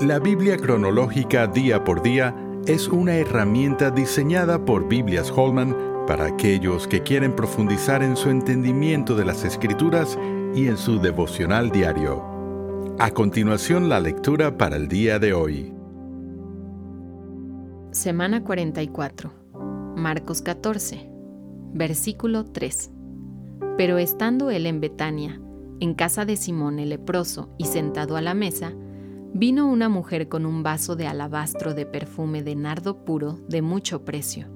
La Biblia cronológica día por día es una herramienta diseñada por Biblias Holman para aquellos que quieren profundizar en su entendimiento de las escrituras y en su devocional diario. A continuación la lectura para el día de hoy. Semana 44. Marcos 14. Versículo 3. Pero estando él en Betania, en casa de Simón el leproso y sentado a la mesa, vino una mujer con un vaso de alabastro de perfume de nardo puro de mucho precio,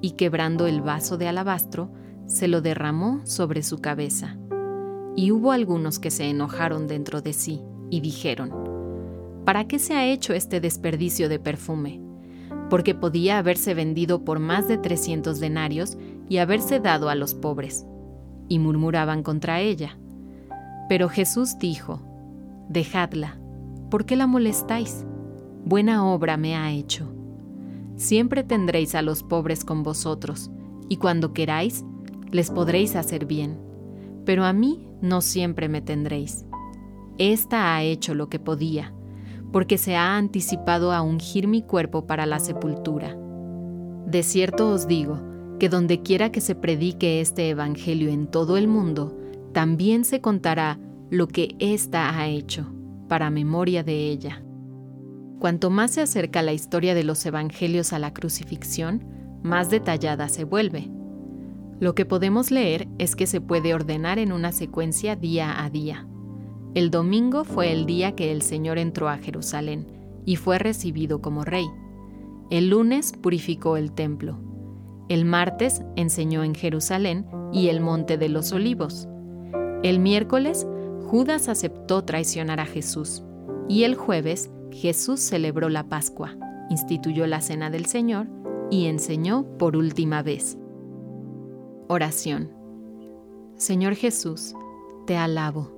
y quebrando el vaso de alabastro, se lo derramó sobre su cabeza. Y hubo algunos que se enojaron dentro de sí, y dijeron, ¿Para qué se ha hecho este desperdicio de perfume? Porque podía haberse vendido por más de trescientos denarios y haberse dado a los pobres. Y murmuraban contra ella. Pero Jesús dijo, Dejadla, ¿por qué la molestáis? Buena obra me ha hecho. Siempre tendréis a los pobres con vosotros, y cuando queráis, les podréis hacer bien, pero a mí no siempre me tendréis. Esta ha hecho lo que podía, porque se ha anticipado a ungir mi cuerpo para la sepultura. De cierto os digo, que donde quiera que se predique este Evangelio en todo el mundo, también se contará lo que ésta ha hecho, para memoria de ella. Cuanto más se acerca la historia de los Evangelios a la crucifixión, más detallada se vuelve. Lo que podemos leer es que se puede ordenar en una secuencia día a día. El domingo fue el día que el Señor entró a Jerusalén y fue recibido como rey. El lunes purificó el templo. El martes enseñó en Jerusalén y el monte de los olivos. El miércoles, Judas aceptó traicionar a Jesús. Y el jueves, Jesús celebró la Pascua, instituyó la Cena del Señor y enseñó por última vez. Oración. Señor Jesús, te alabo.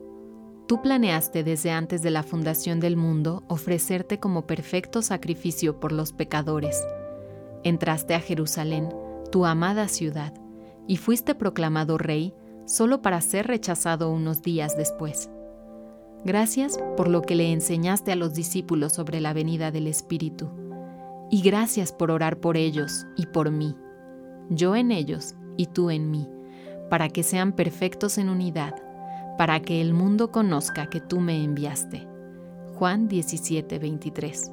Tú planeaste desde antes de la fundación del mundo ofrecerte como perfecto sacrificio por los pecadores. Entraste a Jerusalén, tu amada ciudad, y fuiste proclamado rey solo para ser rechazado unos días después. Gracias por lo que le enseñaste a los discípulos sobre la venida del Espíritu. Y gracias por orar por ellos y por mí, yo en ellos y tú en mí, para que sean perfectos en unidad, para que el mundo conozca que tú me enviaste. Juan 17:23.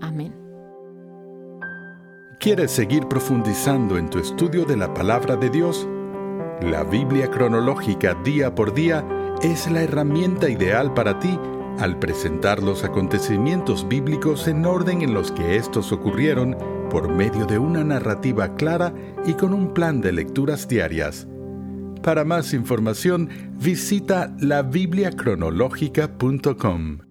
Amén. ¿Quieres seguir profundizando en tu estudio de la palabra de Dios? La Biblia cronológica día por día es la herramienta ideal para ti al presentar los acontecimientos bíblicos en orden en los que estos ocurrieron por medio de una narrativa clara y con un plan de lecturas diarias. Para más información, visita labibliacronológica.com.